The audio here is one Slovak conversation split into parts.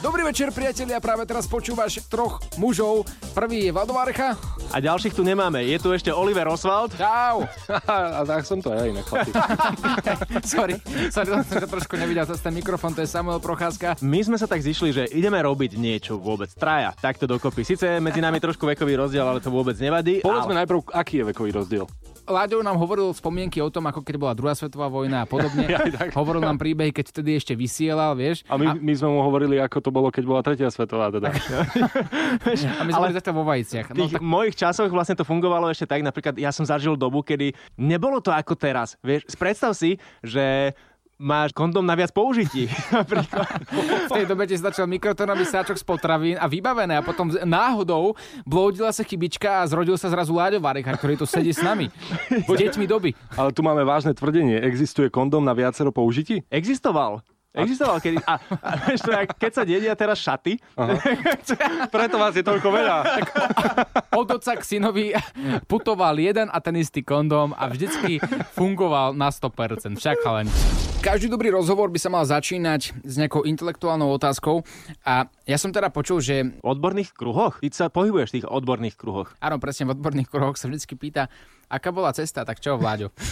Dobrý večer, priatelia. Práve teraz počúvaš troch mužov. Prvý je Valdovarecha. A ďalších tu nemáme. Je tu ešte Oliver Oswald. Čau. A tak som to ja inak. Sorry, sorry, som sa trošku nevidel cez ten mikrofón, to je Samuel Procházka. My sme sa tak zišli, že ideme robiť niečo vôbec. Traja, takto dokopy. Sice medzi nami trošku vekový rozdiel, ale to vôbec nevadí. Povedzme ale... najprv, aký je vekový rozdiel. Láďo nám hovoril spomienky o tom, ako keď bola druhá svetová vojna a podobne. Ja, tak. hovoril nám príbehy, keď vtedy ešte vysielal, vieš. A my, my sme mu hovorili, ako to bolo, keď bola tretia svetová. Teda. A my sme boli zatiaľ vo vajciach. V tých No, tak, mojich časoch vlastne to fungovalo ešte tak, napríklad ja som zažil dobu, kedy nebolo to ako teraz. Vieš, predstav si, že máš kondom na viac použití. V tej dobe ti začal mikrotonový sáčok z potravín a vybavené a potom náhodou blúdila sa chybička a zrodil sa zrazu Láďo Varecha, ktorý tu sedí s nami. Deťmi doby. Ale tu máme vážne tvrdenie. Existuje kondom na viacero použití? Existoval. Existoval kedy. A, a vieš to, keď sa dedia teraz šaty, Preto vás je toľko veľa. Od otca k synovi putoval jeden a ten istý kondóm a vždycky fungoval na 100%. Však chalani. Každý dobrý rozhovor by sa mal začínať s nejakou intelektuálnou otázkou a ja som teda počul, že v odborných kruhoch, ty sa pohybuješ v tých odborných kruhoch. áno, presne v odborných kruhoch sa vždycky pýta, aká bola cesta, tak čo, Vláďo?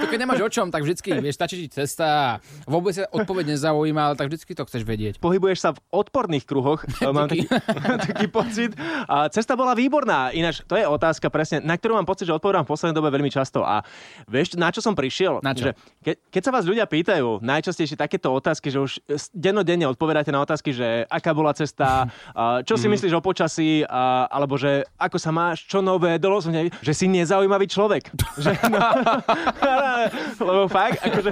to keď nemáš o čom, tak vždycky, vieš, stačí ti cesta a vôbec sa odpoveď nezaujíma, ale tak vždycky to chceš vedieť. Pohybuješ sa v odporných kruhoch, mám taký, taký pocit. A cesta bola výborná. Ináč, to je otázka presne, na ktorú mám pocit, že odpovedám v poslednej dobe veľmi často. A vieš, na čo som prišiel? Na čo? Že ke, keď sa vás ľudia pýtajú, najčastejšie takéto otázky, že už dennodenne odpovedáte na otázky, že aká bola cesta, čo si myslíš o počasí, alebo že ako sa máš, čo nové, dolo som ne- že si nezaujímavý človek. že, no, lebo fakt, akože,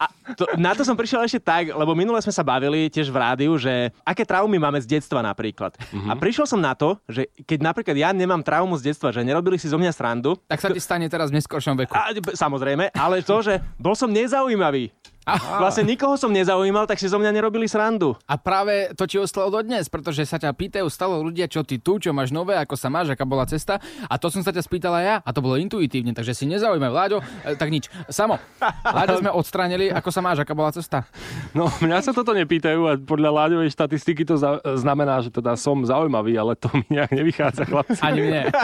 a to, na to som prišiel ešte tak, lebo minule sme sa bavili tiež v rádiu, že aké traumy máme z detstva napríklad. A prišiel som na to, že keď napríklad ja nemám traumu z detstva, že nerobili si zo mňa srandu, Tak sa ti stane teraz v neskoršom veku. a, samozrejme, ale to, že bol som nezaujímavý. Vlastne nikoho som nezaujímal, tak si zo mňa nerobili srandu. A práve to ti ostalo dodnes, pretože sa ťa pýtajú stále ľudia, čo ty tu, čo máš nové, ako sa máš, aká bola cesta. A to som sa ťa spýtala ja a to bolo intuitívne, takže si nezaujímavé. Láďo, e, tak nič. Samo, Láďo sme odstránili, ako sa máš, aká bola cesta. No, mňa sa toto nepýtajú a podľa Láďovej štatistiky to za- znamená, že teda som zaujímavý, ale to mi nejak nevychádza, chlapci. Ani mne.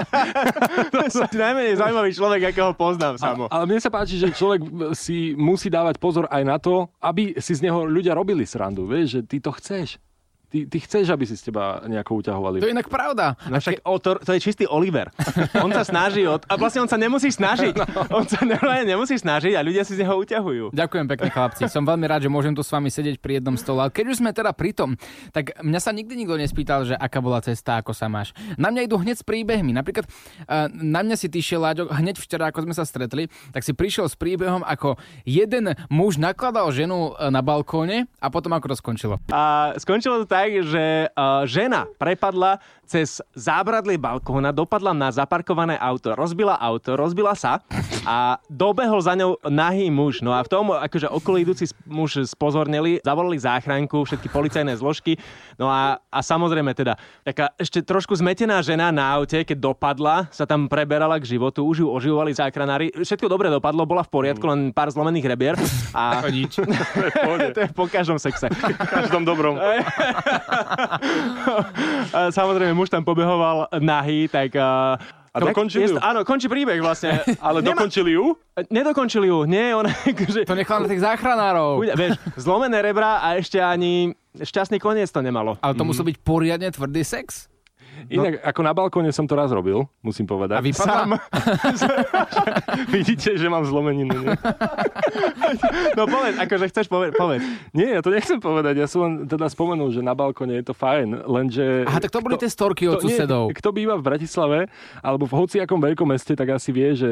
To som najmenej zaujímavý človek, akého poznám, Samo. Ale mne sa páči, že človek si musí dávať pozor aj na to, aby si z neho ľudia robili srandu. Vieš, že ty to chceš. Ty, ty chceš, aby si z teba nejako uťahovali. To je inak pravda. No však o, to, to je čistý Oliver. On sa snaží, od, a vlastne on sa nemusí snažiť. On sa normálne nemusí snažiť a ľudia si z neho uťahujú. Ďakujem pekne, chlapci. Som veľmi rád, že môžem tu s vami sedieť pri jednom stole. Keď už sme teda pri tom, tak mňa sa nikdy nikto nespýtal, že aká bola cesta, ako sa máš. Na mňa idú hneď s príbehmi. Napríklad eh, na mňa si ty šiel, Láďo, hneď včera, ako sme sa stretli, tak si prišiel s príbehom, ako jeden muž nakladal ženu eh, na balkóne a potom ako to skončilo. A skončilo to tak, že uh, žena prepadla cez zábradlie balkóna, dopadla na zaparkované auto, rozbila auto, rozbila sa a dobehol za ňou nahý muž. No a v tom akože okolo idúci muž spozornili, zavolali záchranku, všetky policajné zložky. No a, a samozrejme teda, taká ešte trošku zmetená žena na aute, keď dopadla, sa tam preberala k životu, už ju oživovali záchranári. Všetko dobre dopadlo, bola v poriadku, len pár zlomených rebier. A Ako nič. to je po každom sexe. každom dobrom. A Samozrejme, muž tam pobehoval nahý, tak... A, A dokončili ju? Áno, končí príbeh vlastne. Ale dokončili ju? Nedokončili ju, nie, ona akože... To nechal na tých záchranárov. Chuďa, Vieš, zlomené rebra a ešte ani šťastný koniec to nemalo. Ale to musel byť poriadne tvrdý sex. Inak, ako na balkóne som to raz robil, musím povedať. A vypadla? Vidíte, že mám zlomeninu. Nie? No povedz, akože chceš povedať, povedz. nie, ja to nechcem povedať. Ja som len teda spomenul, že na balkóne je to fajn, lenže... Aha, tak to boli tie storky od kto- susedov. Kto býva v Bratislave alebo v hociakom veľkom meste, tak asi vie, že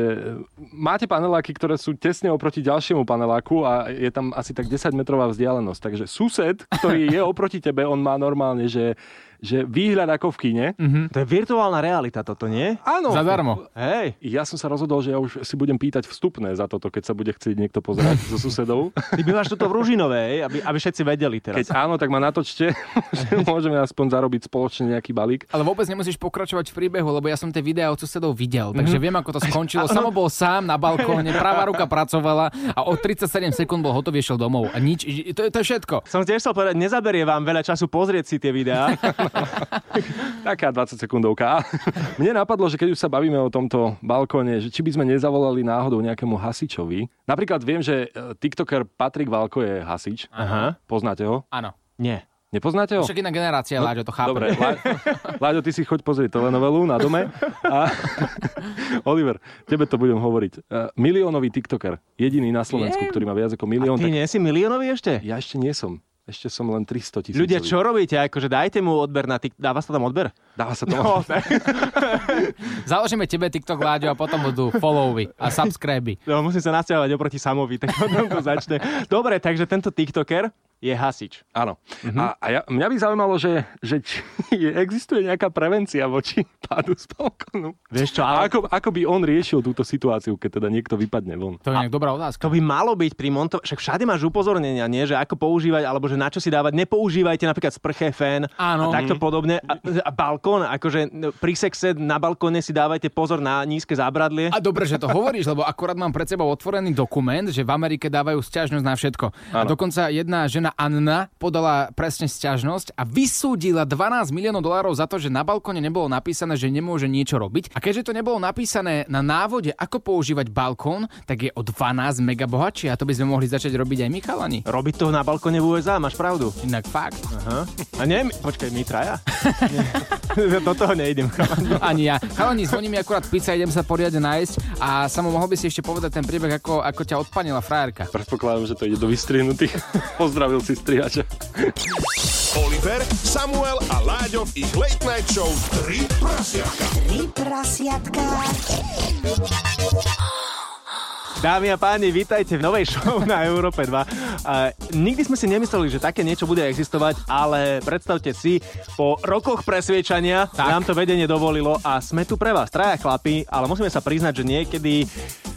máte paneláky, ktoré sú tesne oproti ďalšiemu paneláku a je tam asi tak 10 metrová vzdialenosť. Takže sused, ktorý je oproti tebe, on má normálne, že že výhľad ako v kine. To je virtuálna realita toto, nie? Áno. Zadarmo. Hej, Ja som sa rozhodol, že ja už si budem pýtať vstupné za toto, keď sa bude chcieť niekto pozerať so susedou. ty bývaš tuto v Ružinové, hej, aby, aby všetci vedeli teraz. Keď áno, tak ma natočte, že môžeme aspoň zarobiť spoločne nejaký balík. Ale vôbec nemusíš pokračovať v príbehu, lebo ja som tie videá od susedov videl, takže viem, ako to skončilo. Samo bol sám na balkóne, pravá ruka pracovala a o 37 sekúnd bol hotový, išiel domov. A nič, to, je- to je všetko. Som tiež chcel povedať, nezaberie vám veľa času pozrieť si tie videá. Taká 20 sekundovka. Mne napadlo, že keď už sa bavíme o tomto balkóne, že či by sme nezavolali náhodou nejakému hasičovi. Napríklad viem, že e, tiktoker Patrik Valko je hasič. Aha. Poznáte ho? Áno. Nie. Nepoznáte ho? Však iná generácia, Láďo, to chápem. Dobre, Lá... Láďo, ty si choď pozrieť telenovelu na dome. A... Oliver, tebe to budem hovoriť. Uh, miliónový tiktoker. Jediný na Slovensku, Viem. ktorý má viac ako A milión. ty Tak... nie si miliónový ešte? Ja ešte nie som. Ešte som len 300 tisíc. Ľudia, čo robíte? Akože dajte mu odber na tik... Dáva sa tam odber? Dáva sa to. No. Založíme tebe TikTok, Láďo, a potom budú followy a subscribe. no, musím sa nasťahovať oproti Samovi, tak potom to začne. Dobre, takže tento tiktoker je hasič. Áno. A, a ja, mňa by zaujímalo, že, že či je- existuje nejaká prevencia voči pádu z balkónu. Vieš čo, A ale ako, ako by on riešil túto situáciu, keď teda niekto vypadne von? To je nejak dobrá otázka. to by malo byť pri monto... Však všade máš upozornenia, nie? Že ako používať, alebo že na čo si dávať. Nepoužívajte napríklad sprche, fén Áno. a takto podobne. A, a balkón, akože pri sexe na balkóne si dávajte pozor na nízke zábradlie. A dobre, že to hovoríš, lebo akorát mám pred sebou otvorený dokument, že v Amerike dávajú sťažnosť na všetko. A dokonca jedna žena Anna podala presne sťažnosť a vysúdila 12 miliónov dolárov za to, že na balkóne nebolo napísané, že nemôže niečo robiť. A keďže to nebolo napísané na návode, ako používať balkón, tak je o 12 mega bohatšie a to by sme mohli začať robiť aj my chalani. Robiť to na balkóne v USA, máš pravdu. Inak fakt. Aha. A nie, počkaj, my traja? Do toho nejdem. Ani ja. Chalani, zvoní mi akurát pizza, idem sa poriadne nájsť a samo mohol by si ešte povedať ten príbeh, ako, ako ťa odpanila frajerka. Predpokladám, že to ide do vystrihnutých. Pozdravil si strihača. Oliver, Samuel a Láďo v ich Late Night Show 3 prasiatka. Tri prasiatka. Dámy a páni, vítajte v novej show na Európe 2. A nikdy sme si nemysleli, že také niečo bude existovať, ale predstavte si, po rokoch presviečania tak. nám to vedenie dovolilo a sme tu pre vás, traja chlapi, ale musíme sa priznať, že niekedy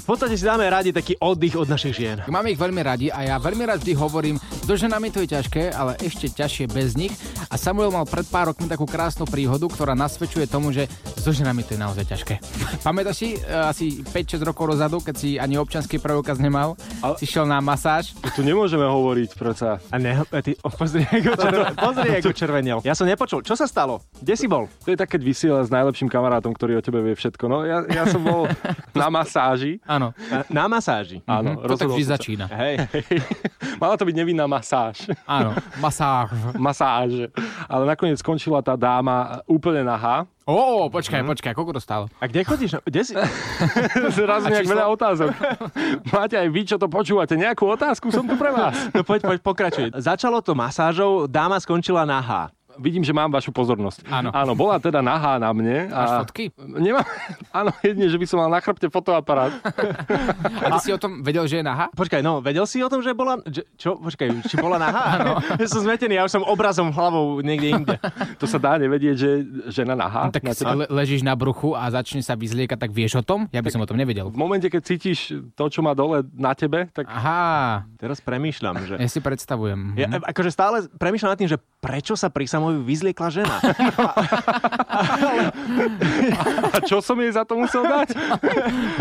podstate si dáme radi taký oddych od našich žien. Máme ich veľmi radi a ja veľmi rád vždy hovorím, so ženami to je ťažké, ale ešte ťažšie bez nich. A Samuel mal pred pár rokmi takú krásnu príhodu, ktorá nasvedčuje tomu, že so ženami to je naozaj ťažké. Pamätáš si e, asi 5-6 rokov dozadu, keď si ani občanský preukaz nemal, ale... si šiel na masáž. Tu nemôžeme hovoriť, predsa. A ne, ty, oh, pozri, ako, červen, pozri, ako červenel. Ja som nepočul. Čo sa stalo? Kde si bol? To je tak, keď vysiela s najlepším kamarátom, ktorý o tebe vie všetko. No, ja, ja som bol na masáži. Áno, Na, na masáži. Áno, to tak vždy sa. začína. Hej. Mala to byť nevinná masáž. Áno, masáž. Masáž. Ale nakoniec skončila tá dáma úplne nahá. Ó, počkaj, počkaj, koľko to stálo? A kde chodíš? Kde si? Zrazu nejak veľa otázok. Máte aj vy, čo to počúvate, nejakú otázku? Som tu pre vás. No poď, poď, pokračuj. Začalo to masážou, dáma skončila nahá. Vidím, že mám vašu pozornosť. Áno. Áno, bola teda nahá na mne. Máš a... fotky? Nemám. Áno, jedine, že by som mal na chrbte fotoaparát. A ty si o tom vedel, že je nahá? Počkaj, no, vedel si o tom, že bola... Že, čo? Počkaj, či bola nahá? Áno. Ja som zmetený, ja už som obrazom hlavou niekde inde. To sa dá nevedieť, že žena nahá. Tak na le- ležíš na bruchu a začne sa vyzliekať, tak vieš o tom? Ja by som o tom nevedel. V momente, keď cítiš to, čo má dole na tebe, tak Aha, Teraz premýšľam, že... ja si predstavujem. Ja, akože stále premýšľam nad tým, že prečo sa pri Samovi vyzliekla žena. a čo som jej za to musel dať?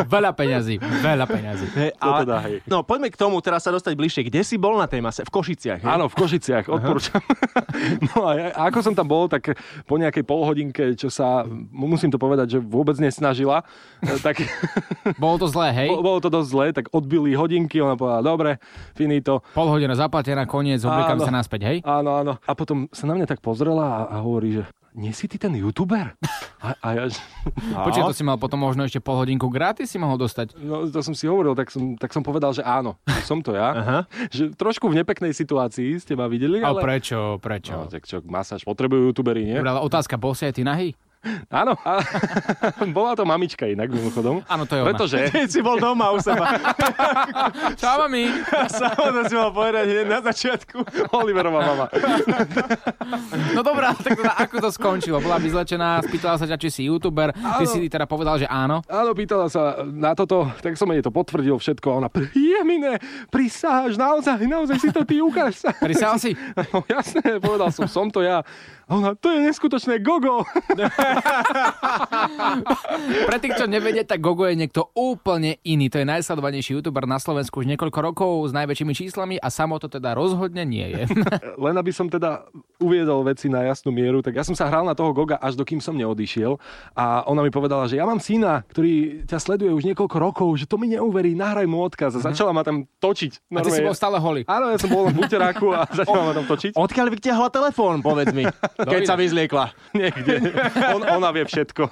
Veľa peňazí, veľa peňazí. Hej, To teda, hej. No, poďme k tomu teraz sa dostať bližšie. Kde si bol na tej mase? V Košiciach, hej? Áno, v Košiciach, odporúčam. no a, ja- a ako som tam bol, tak po nejakej polhodinke, čo sa, musím to povedať, že vôbec nesnažila, tak Bolo to zlé, hej? bolo, bolo to dosť zlé, tak odbili hodinky, ona povedala, dobre, finito. Pol hodina zaplatená, koniec, obliekam sa naspäť, hej? Áno, áno. A potom sa na mňa tak pozrela a, a hovorí, že nie si ty ten youtuber? A, a ja, Počkaj, to si mal potom možno ešte pol hodinku gratis si mohol dostať. no to som si hovoril, tak som, tak som povedal, že áno, že som to ja. Aha. Že trošku v nepeknej situácii ste ma videli, A ale... prečo, No, prečo? tak čo, masáž potrebujú youtuberi, nie? Dobre, ale otázka, bol si aj ty nahý? Áno, a, bola to mamička inak mimochodom. Áno, to je ona. Pretože si bol doma u seba. Čau, mami. Samo to si mal povedať hneď na začiatku. Oliverová mama. No dobrá, tak teda ako to skončilo? Bola vyzlečená, spýtala sa ťa, či si youtuber. Ty si teda povedal, že áno. Áno, pýtala sa na toto, tak som jej to potvrdil všetko a ona, jemine, prisáhaš, naozaj, naozaj si to ty, ukáž sa. Prisal si? No jasné, povedal som, som to ja. A ona, to je neskutočné gogo. Pre tých, čo nevedia, tak Gogo je niekto úplne iný. To je najsledovanejší youtuber na Slovensku už niekoľko rokov s najväčšími číslami a samo to teda rozhodne nie je. Len aby som teda uviedol veci na jasnú mieru, tak ja som sa hral na toho Goga až dokým som neodišiel a ona mi povedala, že ja mám syna, ktorý ťa sleduje už niekoľko rokov, že to mi neuverí, nahraj mu odkaz a začala ma tam točiť. A ty si Normálne- bol stále holý. Áno, ja som bol v buteráku a začala ma tam točiť. Odkiaľ vytiahla telefón, povedz mi, keď sa vyzliekla. Niekde. On, ona vie všetko.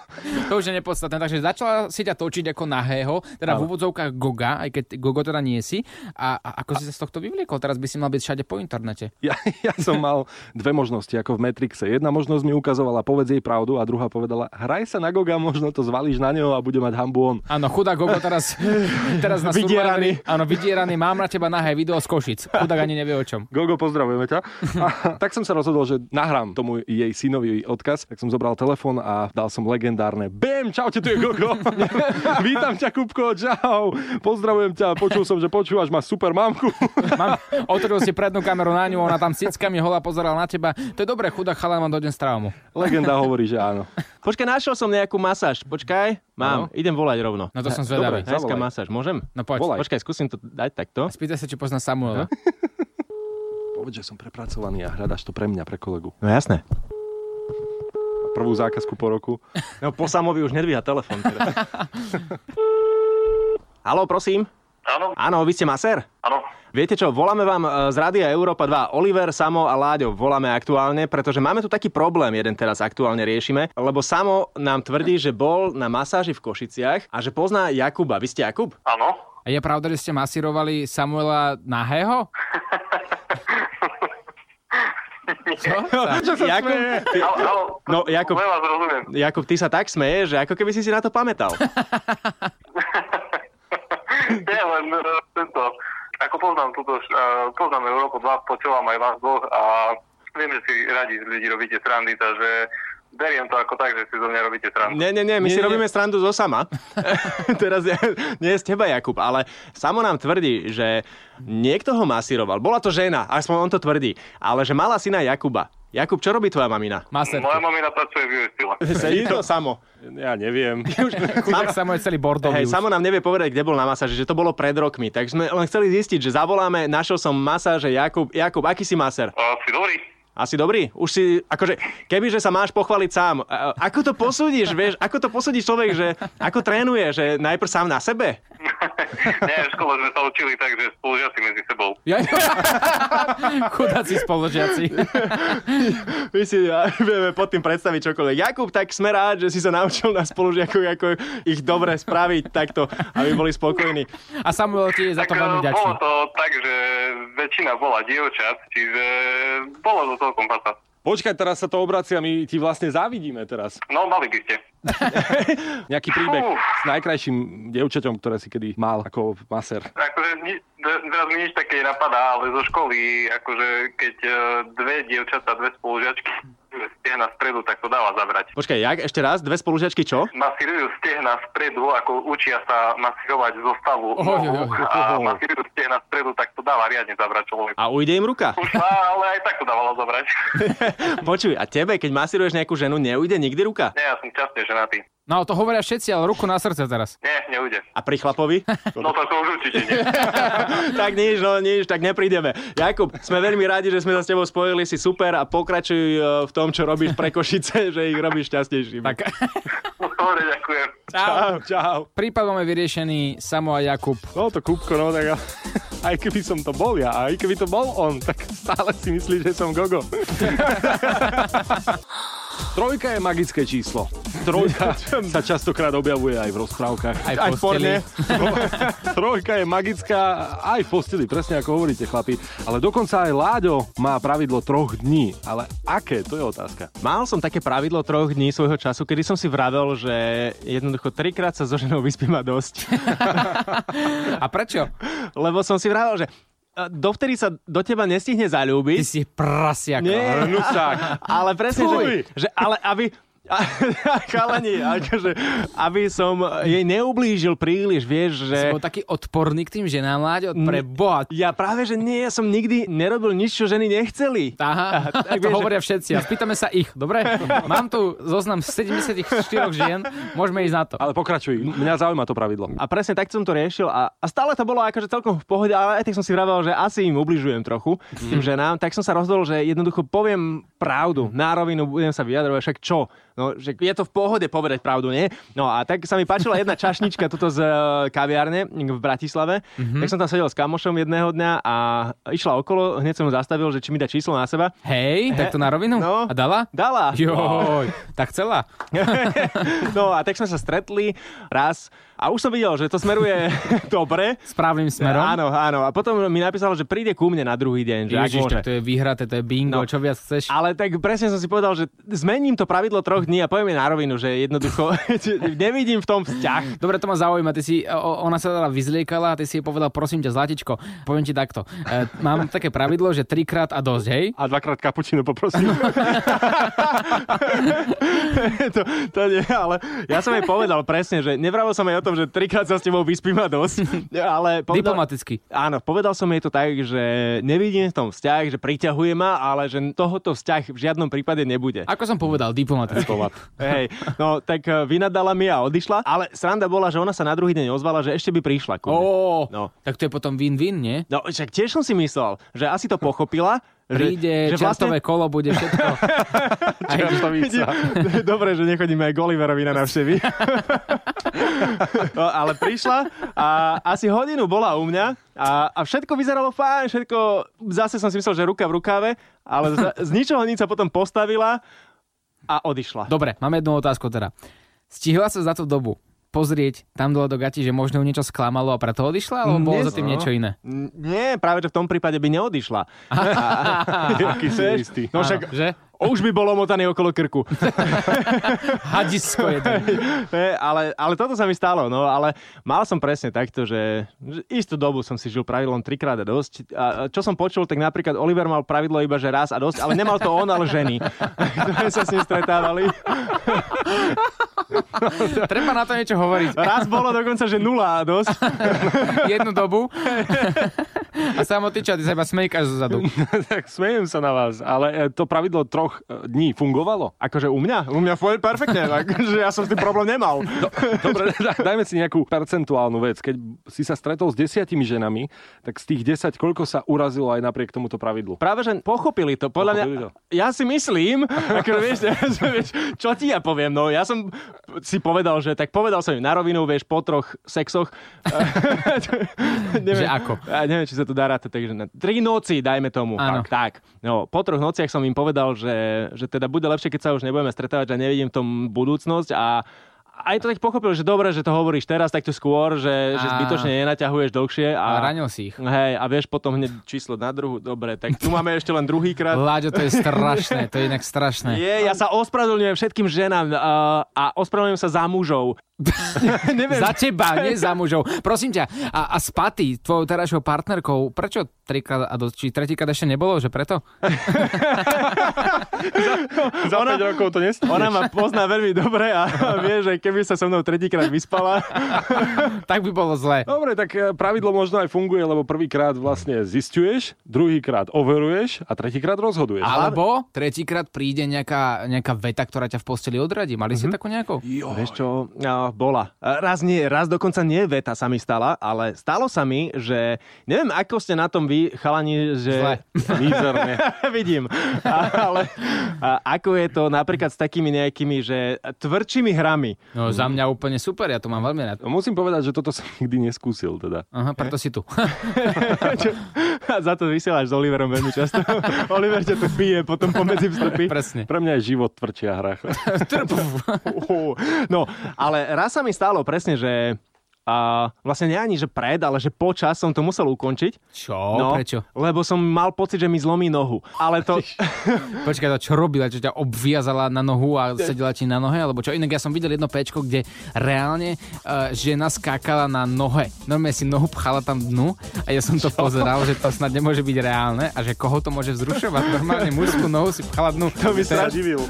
To už je nepodstatné. Takže začala si ťa točiť ako nahého, teda v úvodzovkách Goga, aj keď Gogo teda nie si. A, a ako si sa z tohto vyvliekol? Teraz by si mal byť všade po internete. Ja, ja som mal dve možnosti, ako v Matrixe. Jedna možnosť mi ukazovala, povedz jej pravdu a druhá povedala, hraj sa na Goga, možno to zvalíš na neho a bude mať hambu on. Áno, chudá Gogo teraz, teraz na Vydieraný. Áno, vydieraný. Mám na teba nahé video z Košic. Chudák ani nevie o čom. Gogo, pozdravujeme ťa. A, tak som sa rozhodol, že nahrám tomu jej synovi odkaz, tak som zobral telefón a dal som legendárne BEM, čaute, tu je Gogo. Vítam ťa, Kupko, čau. Pozdravujem ťa, počul som, že počúvaš, máš super mamku. Mám, otvoril si prednú kameru na ňu, ona tam s cickami hola pozerala na teba. To je dobré, chudá chalán mám dojden z traumu. Legenda hovorí, že áno. Počkaj, našiel som nejakú masáž. Počkaj, mám, idem volať rovno. No to som zvedavý. Dobre. Masáž, môžem? No poď. Volaj. Počkaj, skúsim to dať takto. Spýtaj sa, či pozná Samuela. Povedz, že som prepracovaný a hľadaš to pre mňa, pre kolegu. No jasné. Prvú zákazku po roku. No po Samovi už nedvíha telefón. Teda. Haló, prosím. Áno, Áno, vy ste masér? áno. Viete čo, voláme vám e, z Rádia Európa 2 Oliver, Samo a Láďo voláme aktuálne, pretože máme tu taký problém, jeden teraz aktuálne riešime, lebo Samo nám tvrdí, že bol na masáži v Košiciach a že pozná Jakuba. Vy ste Jakub? Áno. A je pravda, že ste masírovali Samuela nahého? Čo? Jakub, ty. No, Jakub-. Jakub, ty sa tak smeješ, že ako keby si si na to pamätal. Nie, len uh, tento, ako poznám túto, uh, poznám Európu 2, počúvam aj vás dvoch a viem, že si radi ľudí robíte srandy, takže beriem to ako tak, že si zo mňa robíte srandu. Nie, nie, nie, my Nie, si nie. robíme strandu zo sama. Teraz nie, nie z teba, Jakub, ale Samo nám tvrdí, že niekto ho masíroval. Bola to žena, aspoň on to tvrdí, ale že mala syna Jakuba. Jakub, čo robí tvoja mamina? Maser. Moja mamina pracuje v Steel. Sedí to Samo. Ja neviem. Chudák Samuel celý bordový Hej. Samo nám nevie povedať, kde bol na masáži, že to bolo pred rokmi. Tak sme len chceli zistiť, že zavoláme, našiel som masáže Jakub. Jakub, aký si masér? Uh, si dobrý? Asi dobrý? Už si, akože, kebyže sa máš pochváliť sám, ako to posúdiš, vieš, ako to posúdi človek, že ako trénuje, že najprv sám na sebe? Nie, v škole sme sa učili tak, že spolužiaci medzi sebou. Ja... Chudáci spoložiaci. My si ja, vieme pod tým predstaviť čokoľvek. Jakub, tak sme rád, že si sa naučil na spolužiakov, ako ich dobre spraviť takto, aby boli spokojní. A Samuel ti je za to Tak veľmi uh, vďačný. bolo to tak, že väčšina bola dievčat, čiže bolo to celkom fasa. Počkaj, teraz sa to obracia, my ti vlastne závidíme teraz. No, mali by ste. Nejaký príbeh Fú. s najkrajším dievčaťom, ktoré si kedy mal ako maser. Akože ni, te- teraz mi nič také napadá, ale zo školy, akože keď uh, dve dievčatá, dve spolužiačky stehna spredu, tak to dáva zabrať. Počkaj, jak? Ešte raz? Dve spolužiačky čo? Masírujú stehna spredu, ako učia sa masírovať zo stavu Oj, oj, nohu oj, a masírujú stehna spredu, tak to dáva riadne zabrať človek. A ujde im ruka? Už má, ale aj tak to dávalo zabrať. Počuj, a tebe, keď masíruješ nejakú ženu, neujde nikdy ruka? Nie, ja som častne ženatý. No to hovoria všetci, ale ruku na srdce teraz. Nie, neujde. A pri chlapovi? No to, to už určite nie. tak nič, no nič, tak neprídeme. Jakub, sme veľmi radi, že sme sa s tebou spojili, si super a pokračuj eh, v tom, čo robíš pre Košice, že ich robíš šťastnejšími. Tak, Dobre, ďakujem. Čau, čau. prípad máme vyriešený Samo a Jakub. No to Kupko, no tak ja- aj keby som to bol ja, aj keby to bol on, tak stále si myslíš, že som Gogo. Trojka je magické číslo. Trojka sa častokrát objavuje aj v rozprávkach. Aj Aj v posteli. porne. Trojka je magická aj v posteli, presne ako hovoríte, chlapi. Ale dokonca aj Láďo má pravidlo troch dní. Ale aké? To je otázka. Mal som také pravidlo troch dní svojho času, kedy som si vravel, že jednoducho trikrát sa so ženou vyspím a dosť. A prečo? Lebo som si vravel, že dovtedy sa do teba nestihne Ty zalúbiť. si prasiak. Nie, Hnusák. ale presne, že, že ale aby... A, chalani, akože, aby som jej neublížil príliš, vieš, Si že... bol taký odporný k tým ženám, Láďo, pre boha. Ja práve, že nie, ja som nikdy nerobil nič, čo ženy nechceli. Aha, tak to vieš, hovoria všetci a spýtame sa ich, dobre? Mám tu zoznam 74 žien, môžeme ísť na to. Ale pokračuj, mňa zaujíma to pravidlo. A presne tak som to riešil a, a stále to bolo akože celkom v pohode, ale aj tak som si vravel, že asi im ubližujem trochu tým ženám, tak som sa rozhodol, že jednoducho poviem pravdu, na rovinu budem sa vyjadrovať, však čo? No, že je to v pohode povedať pravdu, nie? No a tak sa mi páčila jedna čašnička tuto z eh, kaviárne v Bratislave, mm-hmm. tak som tam sedel s kamošom jedného dňa a išla okolo, hneď som ho zastavil, že či mi dá číslo na seba. Hej, tak to na rovinu? No. A dala? Dala. Joj, tak chcela. no a tak sme sa stretli raz a už som videl, že to smeruje dobre. Správnym smerom. Áno, áno. A potom mi napísal, že príde ku mne na druhý deň. Že Ježiš, tak to je vyhraté, to je bingo, No. čo viac chceš? Ale tak presne som si povedal, že zmením to pravidlo troch dní a poviem jej na rovinu, že jednoducho nevidím v tom vzťah. Dobre, to ma zaujíma. Ty si, o, ona sa teda vyzliekala a ty si jej povedal, prosím ťa, Zlatičko, poviem ti takto. E, mám také pravidlo, že trikrát a dosť, hej? A dvakrát kapučino poprosím. to, to nie, ale ja som jej povedal presne, že nevravil som jej o tom, že trikrát sa s tebou vyspím a dosť. Ale povedal, Diplomaticky. Áno, povedal som jej to tak, že nevidím v tom vzťah, že priťahuje ma, ale že tohoto vzťah v žiadnom prípade nebude. Ako som povedal, diplomaticky. Hej, no tak eh, vynadala mi a odišla, ale sranda bola, že ona sa na druhý deň ozvala, že ešte by prišla ku. Ó, No. tak to je potom win-win, nie? No, však tiež som si myslel, že asi to pochopila, že, Príde, že čerstové kolo, bude všetko. Čerstovica. Dobre, že nechodíme aj k Oliverovi na návštevy. no, ale prišla a asi hodinu bola u mňa a, a všetko vyzeralo fajn, všetko, zase som si myslel, že ruka v rukave, ale z, z ničoho nič sa potom postavila a odišla. Dobre, mám jednu otázku teda. Stihla sa za tú dobu pozrieť tam dole do gati, že možno niečo sklamalo a preto odišla, alebo bolo za tým niečo iné? Nie, práve že v tom prípade by neodišla. Aký si istý. No však Že? Už by bolo motaný okolo krku. Hadisko jeden. Ne, ale, ale toto sa mi stalo, no ale mal som presne takto, že, že istú dobu som si žil pravidlom trikrát a dosť. A čo som počul, tak napríklad Oliver mal pravidlo iba, že raz a dosť, ale nemal to on, ale ženy. Ktoré sa s ním stretávali. Treba na to niečo hovoriť. Raz bolo dokonca, že nula a dosť. Jednu dobu. A samotný čo, ty sa iba smejkáš zo zadu. tak smejem sa na vás, ale e, to pravidlo troch e, dní fungovalo? Akože u mňa? U mňa furt perfektne, takže ja som s tým problém nemal. Dobre, daj- dajme si nejakú percentuálnu vec. Keď si sa stretol s desiatimi ženami, tak z tých 10, koľko sa urazilo aj napriek tomuto pravidlu? Práve, že pochopili to. Podľa Pochopili mňa, to. ja si myslím, ako vieš, vieš, čo ti ja poviem, no ja som si povedal, že tak povedal som im na rovinu, vieš, po troch sexoch. Že ako? Ja neviem, či sa to dá rátať, takže na tri noci, dajme tomu. Áno. Tak, tak. No, po troch nociach som im povedal, že, že teda bude lepšie, keď sa už nebudeme stretávať, že nevidím v tom budúcnosť a aj to tak pochopil, že dobre, že to hovoríš teraz takto skôr, že, že Á. zbytočne nenaťahuješ dlhšie. A A, ranil si ich. Hej, a vieš potom hneď číslo na druhú. Dobre, tak tu máme ešte len druhýkrát. Láďo, to je strašné, to je inak strašné. Je, ja sa ospravedlňujem všetkým ženám uh, a ospravedlňujem sa za mužov. Neviem, Za teba, nie za mužov. Prosím ťa, a, a s Paty, tvojou terajšou partnerkou, prečo trikrát a dosť, či tretíkrát ešte nebolo, že preto? Za 5 rokov to nestihneš. ona ma pozná veľmi dobre a vie, že keby sa so mnou tretíkrát vyspala, tak by bolo zle. Dobre, tak e, pravidlo možno aj funguje, lebo prvýkrát vlastne zistuješ, druhýkrát overuješ a tretíkrát rozhoduješ. Alebo tretíkrát príde nejaká, nejaká veta, ktorá ťa v posteli odradí. Mali ste takú nejakú? Vieš čo, a bola. Uh, raz nie, raz dokonca nie veta sa mi stala, ale stalo sa mi, že neviem, ako ste na tom vy, chalani, že... Zle. Vidím. Ale a, ako je to napríklad s takými nejakými, že tvrdšími hrami? No za mňa úplne super, ja to mám veľmi rád. Musím povedať, že toto som nikdy neskúsil teda. Aha, preto si tu. Za to vysielaš s Oliverom veľmi často. Oliver ťa tu pije potom pomedzi vstupy. Presne. Pre mňa je život tvrdšia hra. No, ale raz sa mi stalo presne, že a vlastne nie ani, že pred, ale že počas som to musel ukončiť. Čo? No, Prečo? Lebo som mal pocit, že mi zlomí nohu. Ale to... Počkaj, to čo robila? Čo ťa obviazala na nohu a sedela ti na nohe? Alebo čo? Inak ja som videl jedno pečko, kde reálne uh, žena skákala na nohe. Normálne si nohu pchala tam dnu a ja som to pozeral, že to snad nemôže byť reálne a že koho to môže vzrušovať. Normálne mužskú nohu si pchala dnu. To by sa Živil.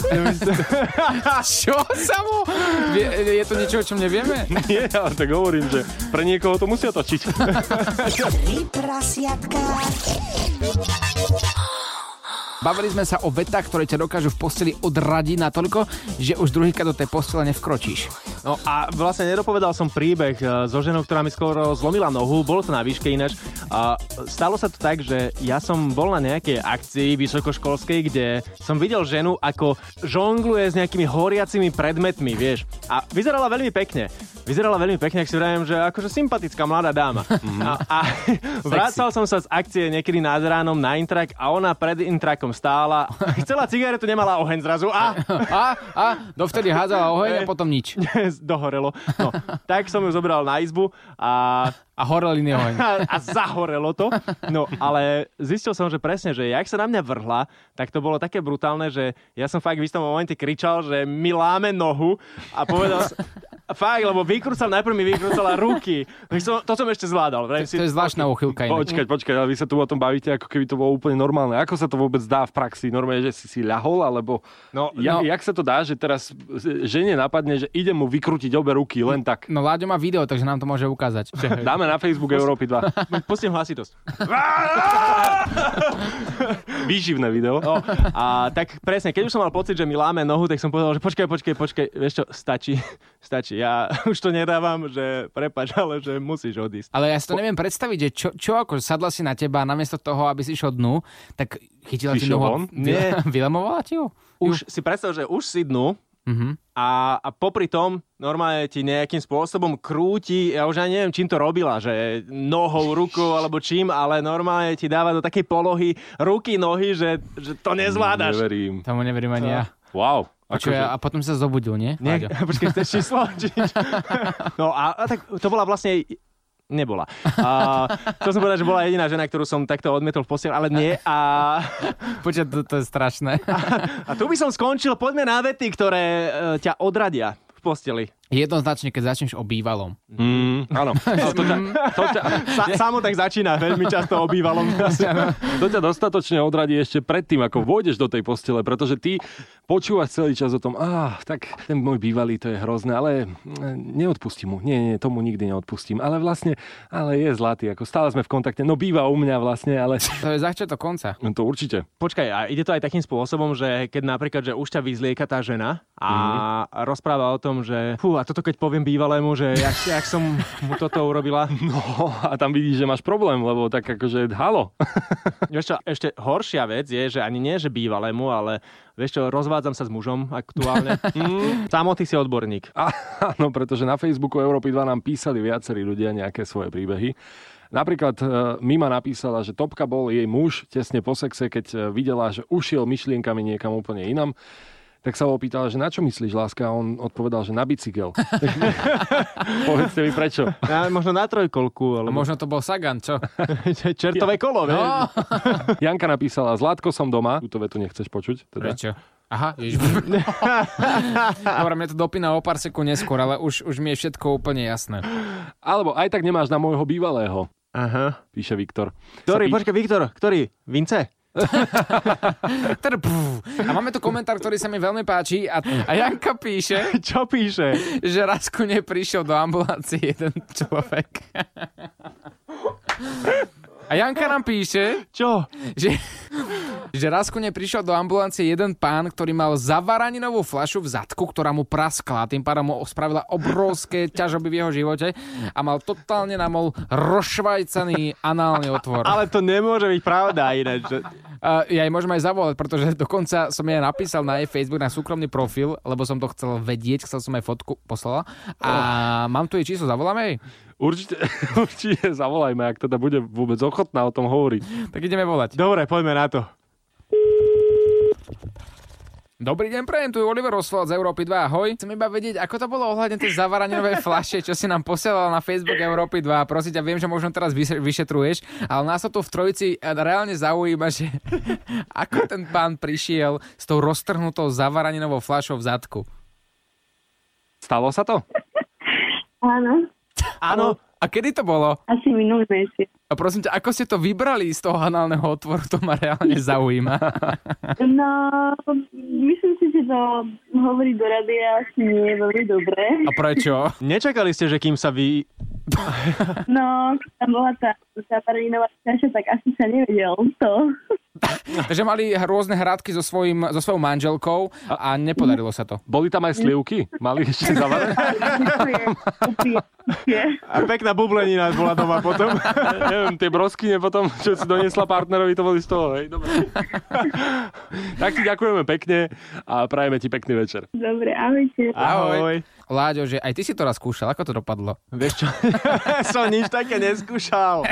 Čo sa mu? Je, je to niečo, o čom nevieme? Nie, ale tak hovorím, že pre niekoho to musia točiť. Tri prasiatka. Bavili sme sa o vetách, ktoré ťa dokážu v posteli odradiť natoľko, že už druhýkrát do tej postele nevkročíš. No a vlastne nedopovedal som príbeh e, so ženou, ktorá mi skoro zlomila nohu, bolo to na výške ináč. A stalo sa to tak, že ja som bol na nejakej akcii vysokoškolskej, kde som videl ženu, ako žongluje s nejakými horiacimi predmetmi, vieš. A vyzerala veľmi pekne. Vyzerala veľmi pekne, ak si vravím, že akože sympatická mladá dáma. A, a vracal som sa z akcie niekedy nad ránom na intrak a ona pred intrakom stála. Chcela cigaretu, nemala oheň zrazu. A A, a dovtedy hádzala oheň a potom nič. Dohorelo. No, tak som ju zobral na izbu a, A horel iný oheň. a, a zahorelo to. No, ale zistil som, že presne, že jak sa na mňa vrhla, tak to bolo také brutálne, že ja som fakt v istom momente kričal, že mi láme nohu a povedal fakt, lebo vykrúcal, najprv mi vykrúcala ruky. Som, to som ešte zvládal. Vrajím si, To je zvláštna uchylka. Počkať, počkať, ale vy sa tu o tom bavíte, ako keby to bolo úplne normálne. Ako sa to vôbec dá v praxi? Normálne, že si si ľahol, alebo... No, ja, no. Jak sa to dá, že teraz žene napadne, že ide mu vykrútiť obe ruky len tak? No Láďo má video, takže nám to môže ukázať. Dáme na Facebook Európy 2. Pustím hlasitosť. Výživné video. No, a tak presne, keď už som mal pocit, že mi láme nohu, tak som povedal, že počkaj, počkaj, počkaj, vieš čo, stačí, stačí. Ja už to nedávam, že prepač, ale že musíš odísť. Ale ja si to neviem predstaviť, že čo, čo ako sadla si na teba a namiesto toho, aby si išiel dnu, tak chytila von? Nie. Vylemovala ti ju? Už si predstav, že už si dnu Mhm. a, a popri tom normálne ti nejakým spôsobom krúti, ja už ani neviem, čím to robila, že nohou, rukou alebo čím, ale normálne ti dáva do takej polohy ruky, nohy, že, že to nezvládaš. Neverím. Tomu neverím ani ja. Wow. Čo, Akože, a potom sa zobudil, nie? Nie, počkaj, chceš číslo? No a, a tak to bola vlastne nebola. A, chcel som povedať, že bola jediná žena, ktorú som takto odmietol v posiel, ale nie. A, Počkaj, to, to je strašné. a tu by som skončil. Poďme na vety, ktoré e, ťa odradia v posteli. Jednoznačne, keď začneš o bývalom. Mm, áno. To, ťa, to, ťa, Sa, samo tak začína, veľmi často obývalom. to ťa dostatočne odradí ešte predtým, ako vôjdeš do tej postele, pretože ty počúvaš celý čas o tom, ah, tak ten môj bývalý, to je hrozné, ale mm, neodpustím mu. Nie, nie, tomu nikdy neodpustím. Ale vlastne, ale je zlatý, ako stále sme v kontakte. No býva u mňa vlastne, ale To je začiatok konca. no to určite. Počkaj, a ide to aj takým spôsobom, že keď napríklad, že už ťa vyzlieka tá žena a Mhm. rozpráva o tom, že fú, a toto keď poviem bývalému, že jak, jak som mu toto urobila. No a tam vidíš, že máš problém, lebo tak akože halo. Vieš čo, ešte horšia vec je, že ani nie, že bývalému, ale vieš čo, rozvádzam sa s mužom aktuálne. mm, Samo ty si odborník. Áno, pretože na Facebooku Európy 2 nám písali viacerí ľudia nejaké svoje príbehy. Napríklad e, Mima napísala, že Topka bol jej muž tesne po sexe, keď e, videla, že ušiel myšlienkami niekam úplne inam. Tak sa ho opýtala, že na čo myslíš, láska? A on odpovedal, že na bicykel. Povedzte mi prečo. Ja, možno na trojkolku, A alebo možno to bol Sagan, čo? čertové kolo, vieš. No, Janka napísala, Zlatko som doma. Túto vetu nechceš počuť? Teda? prečo? Aha, ježiš. Dobre, mne to dopína o pár sekúnd neskôr, ale už, už mi je všetko úplne jasné. Alebo aj tak nemáš na môjho bývalého, Aha. píše Viktor. Ktorý, Sa pí- počkaj, Viktor, ktorý? Vince? A máme tu komentár, ktorý sa mi veľmi páči a, a Janka píše, Čo píše? že raz ku nej prišiel do ambulancie jeden človek. A Janka nám píše, Čo? že, že raz ku nej prišiel do ambulancie jeden pán, ktorý mal zavaraninovú fľašu v zadku, ktorá mu praskla, tým pádom mu spravila obrovské ťažoby v jeho živote a mal totálne namol rozšvajcaný análny otvor. Ale to nemôže byť pravda ináč. Uh, ja jej môžem aj zavolať, pretože dokonca som jej napísal na jej Facebook, na súkromný profil, lebo som to chcel vedieť, chcel som aj fotku poslala. A mám tu jej číslo, zavoláme jej? Určite, určite zavolajme, ak teda bude vôbec ochotná o tom hovoriť. Tak ideme volať. Dobre, poďme na to. Dobrý deň, prejem, tu je Oliver Oswald z Európy 2, ahoj. Chcem iba vedieť, ako to bolo ohľadne tej zavaraninovej flaše, čo si nám posielal na Facebook Európy 2. Prosím ťa, viem, že možno teraz vyše- vyšetruješ, ale nás to tu v trojici eh, reálne zaujíma, že ako ten pán prišiel s tou roztrhnutou zavaraninovou flašou v zadku. Stalo sa to? Áno, Áno, A kedy to bolo? asi minulý mesiac. A prosím ťa, ako ste to vybrali z toho análneho otvoru, to ma reálne zaujíma. No, myslím si, že to hovoriť do radia asi nie je veľmi dobré. A prečo? nečakali ste, že kým sa vy... No, tam bola tá zaparadinová kaša, tak asi sa nevedel to. Takže mali rôzne hradky so, svojím, so svojou manželkou a nepodarilo sa to. Boli tam aj slivky? Mali ešte. Úplne. A pekná bublenina bola doma potom. Neviem, tie broskyne potom, čo si doniesla partnerovi, to boli z toho, hej? Dobre. tak ti ďakujeme pekne a prajeme ti pekný večer. Dobre, ahojte. Ahoj. Láďo, že aj ty si to raz skúšal, ako to dopadlo? Vieš čo? som nič také neskúšal.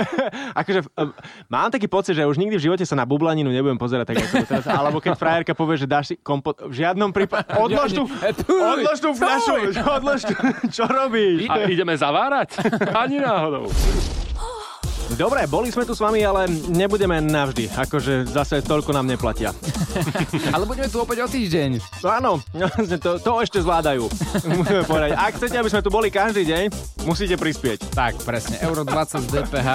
akože, um, mám taký pocit, že už nikdy v živote sa na bublaninu nebudem pozerať tak, ako teraz. Alebo keď frajerka povie, že dáš si kompot... V žiadnom prípade... Odlož tú, odlož tú fľašu! Odlož tú, čo robíš? A ideme zavárať? Ani náhodou. Dobre, boli sme tu s vami, ale nebudeme navždy. Akože zase toľko nám neplatia. Ale budeme tu opäť o týždeň. No áno, to, to ešte zvládajú. Musíme povedať. Ak chcete, aby sme tu boli každý deň, musíte prispieť. Tak, presne. Euro 20 z DPH.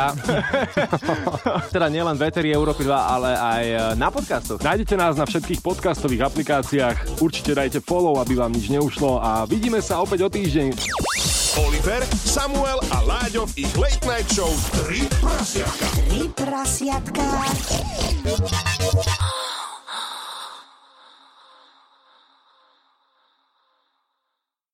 Teda nielen v Eteri Európy 2, ale aj e, na podcastoch. Nájdete nás na všetkých podcastových aplikáciách. Určite dajte follow, aby vám nič neušlo a vidíme sa opäť o týždeň. Oliver, Samuel a Láďov v ich Late Night Show 3 prasiatka. 3 prasiatka.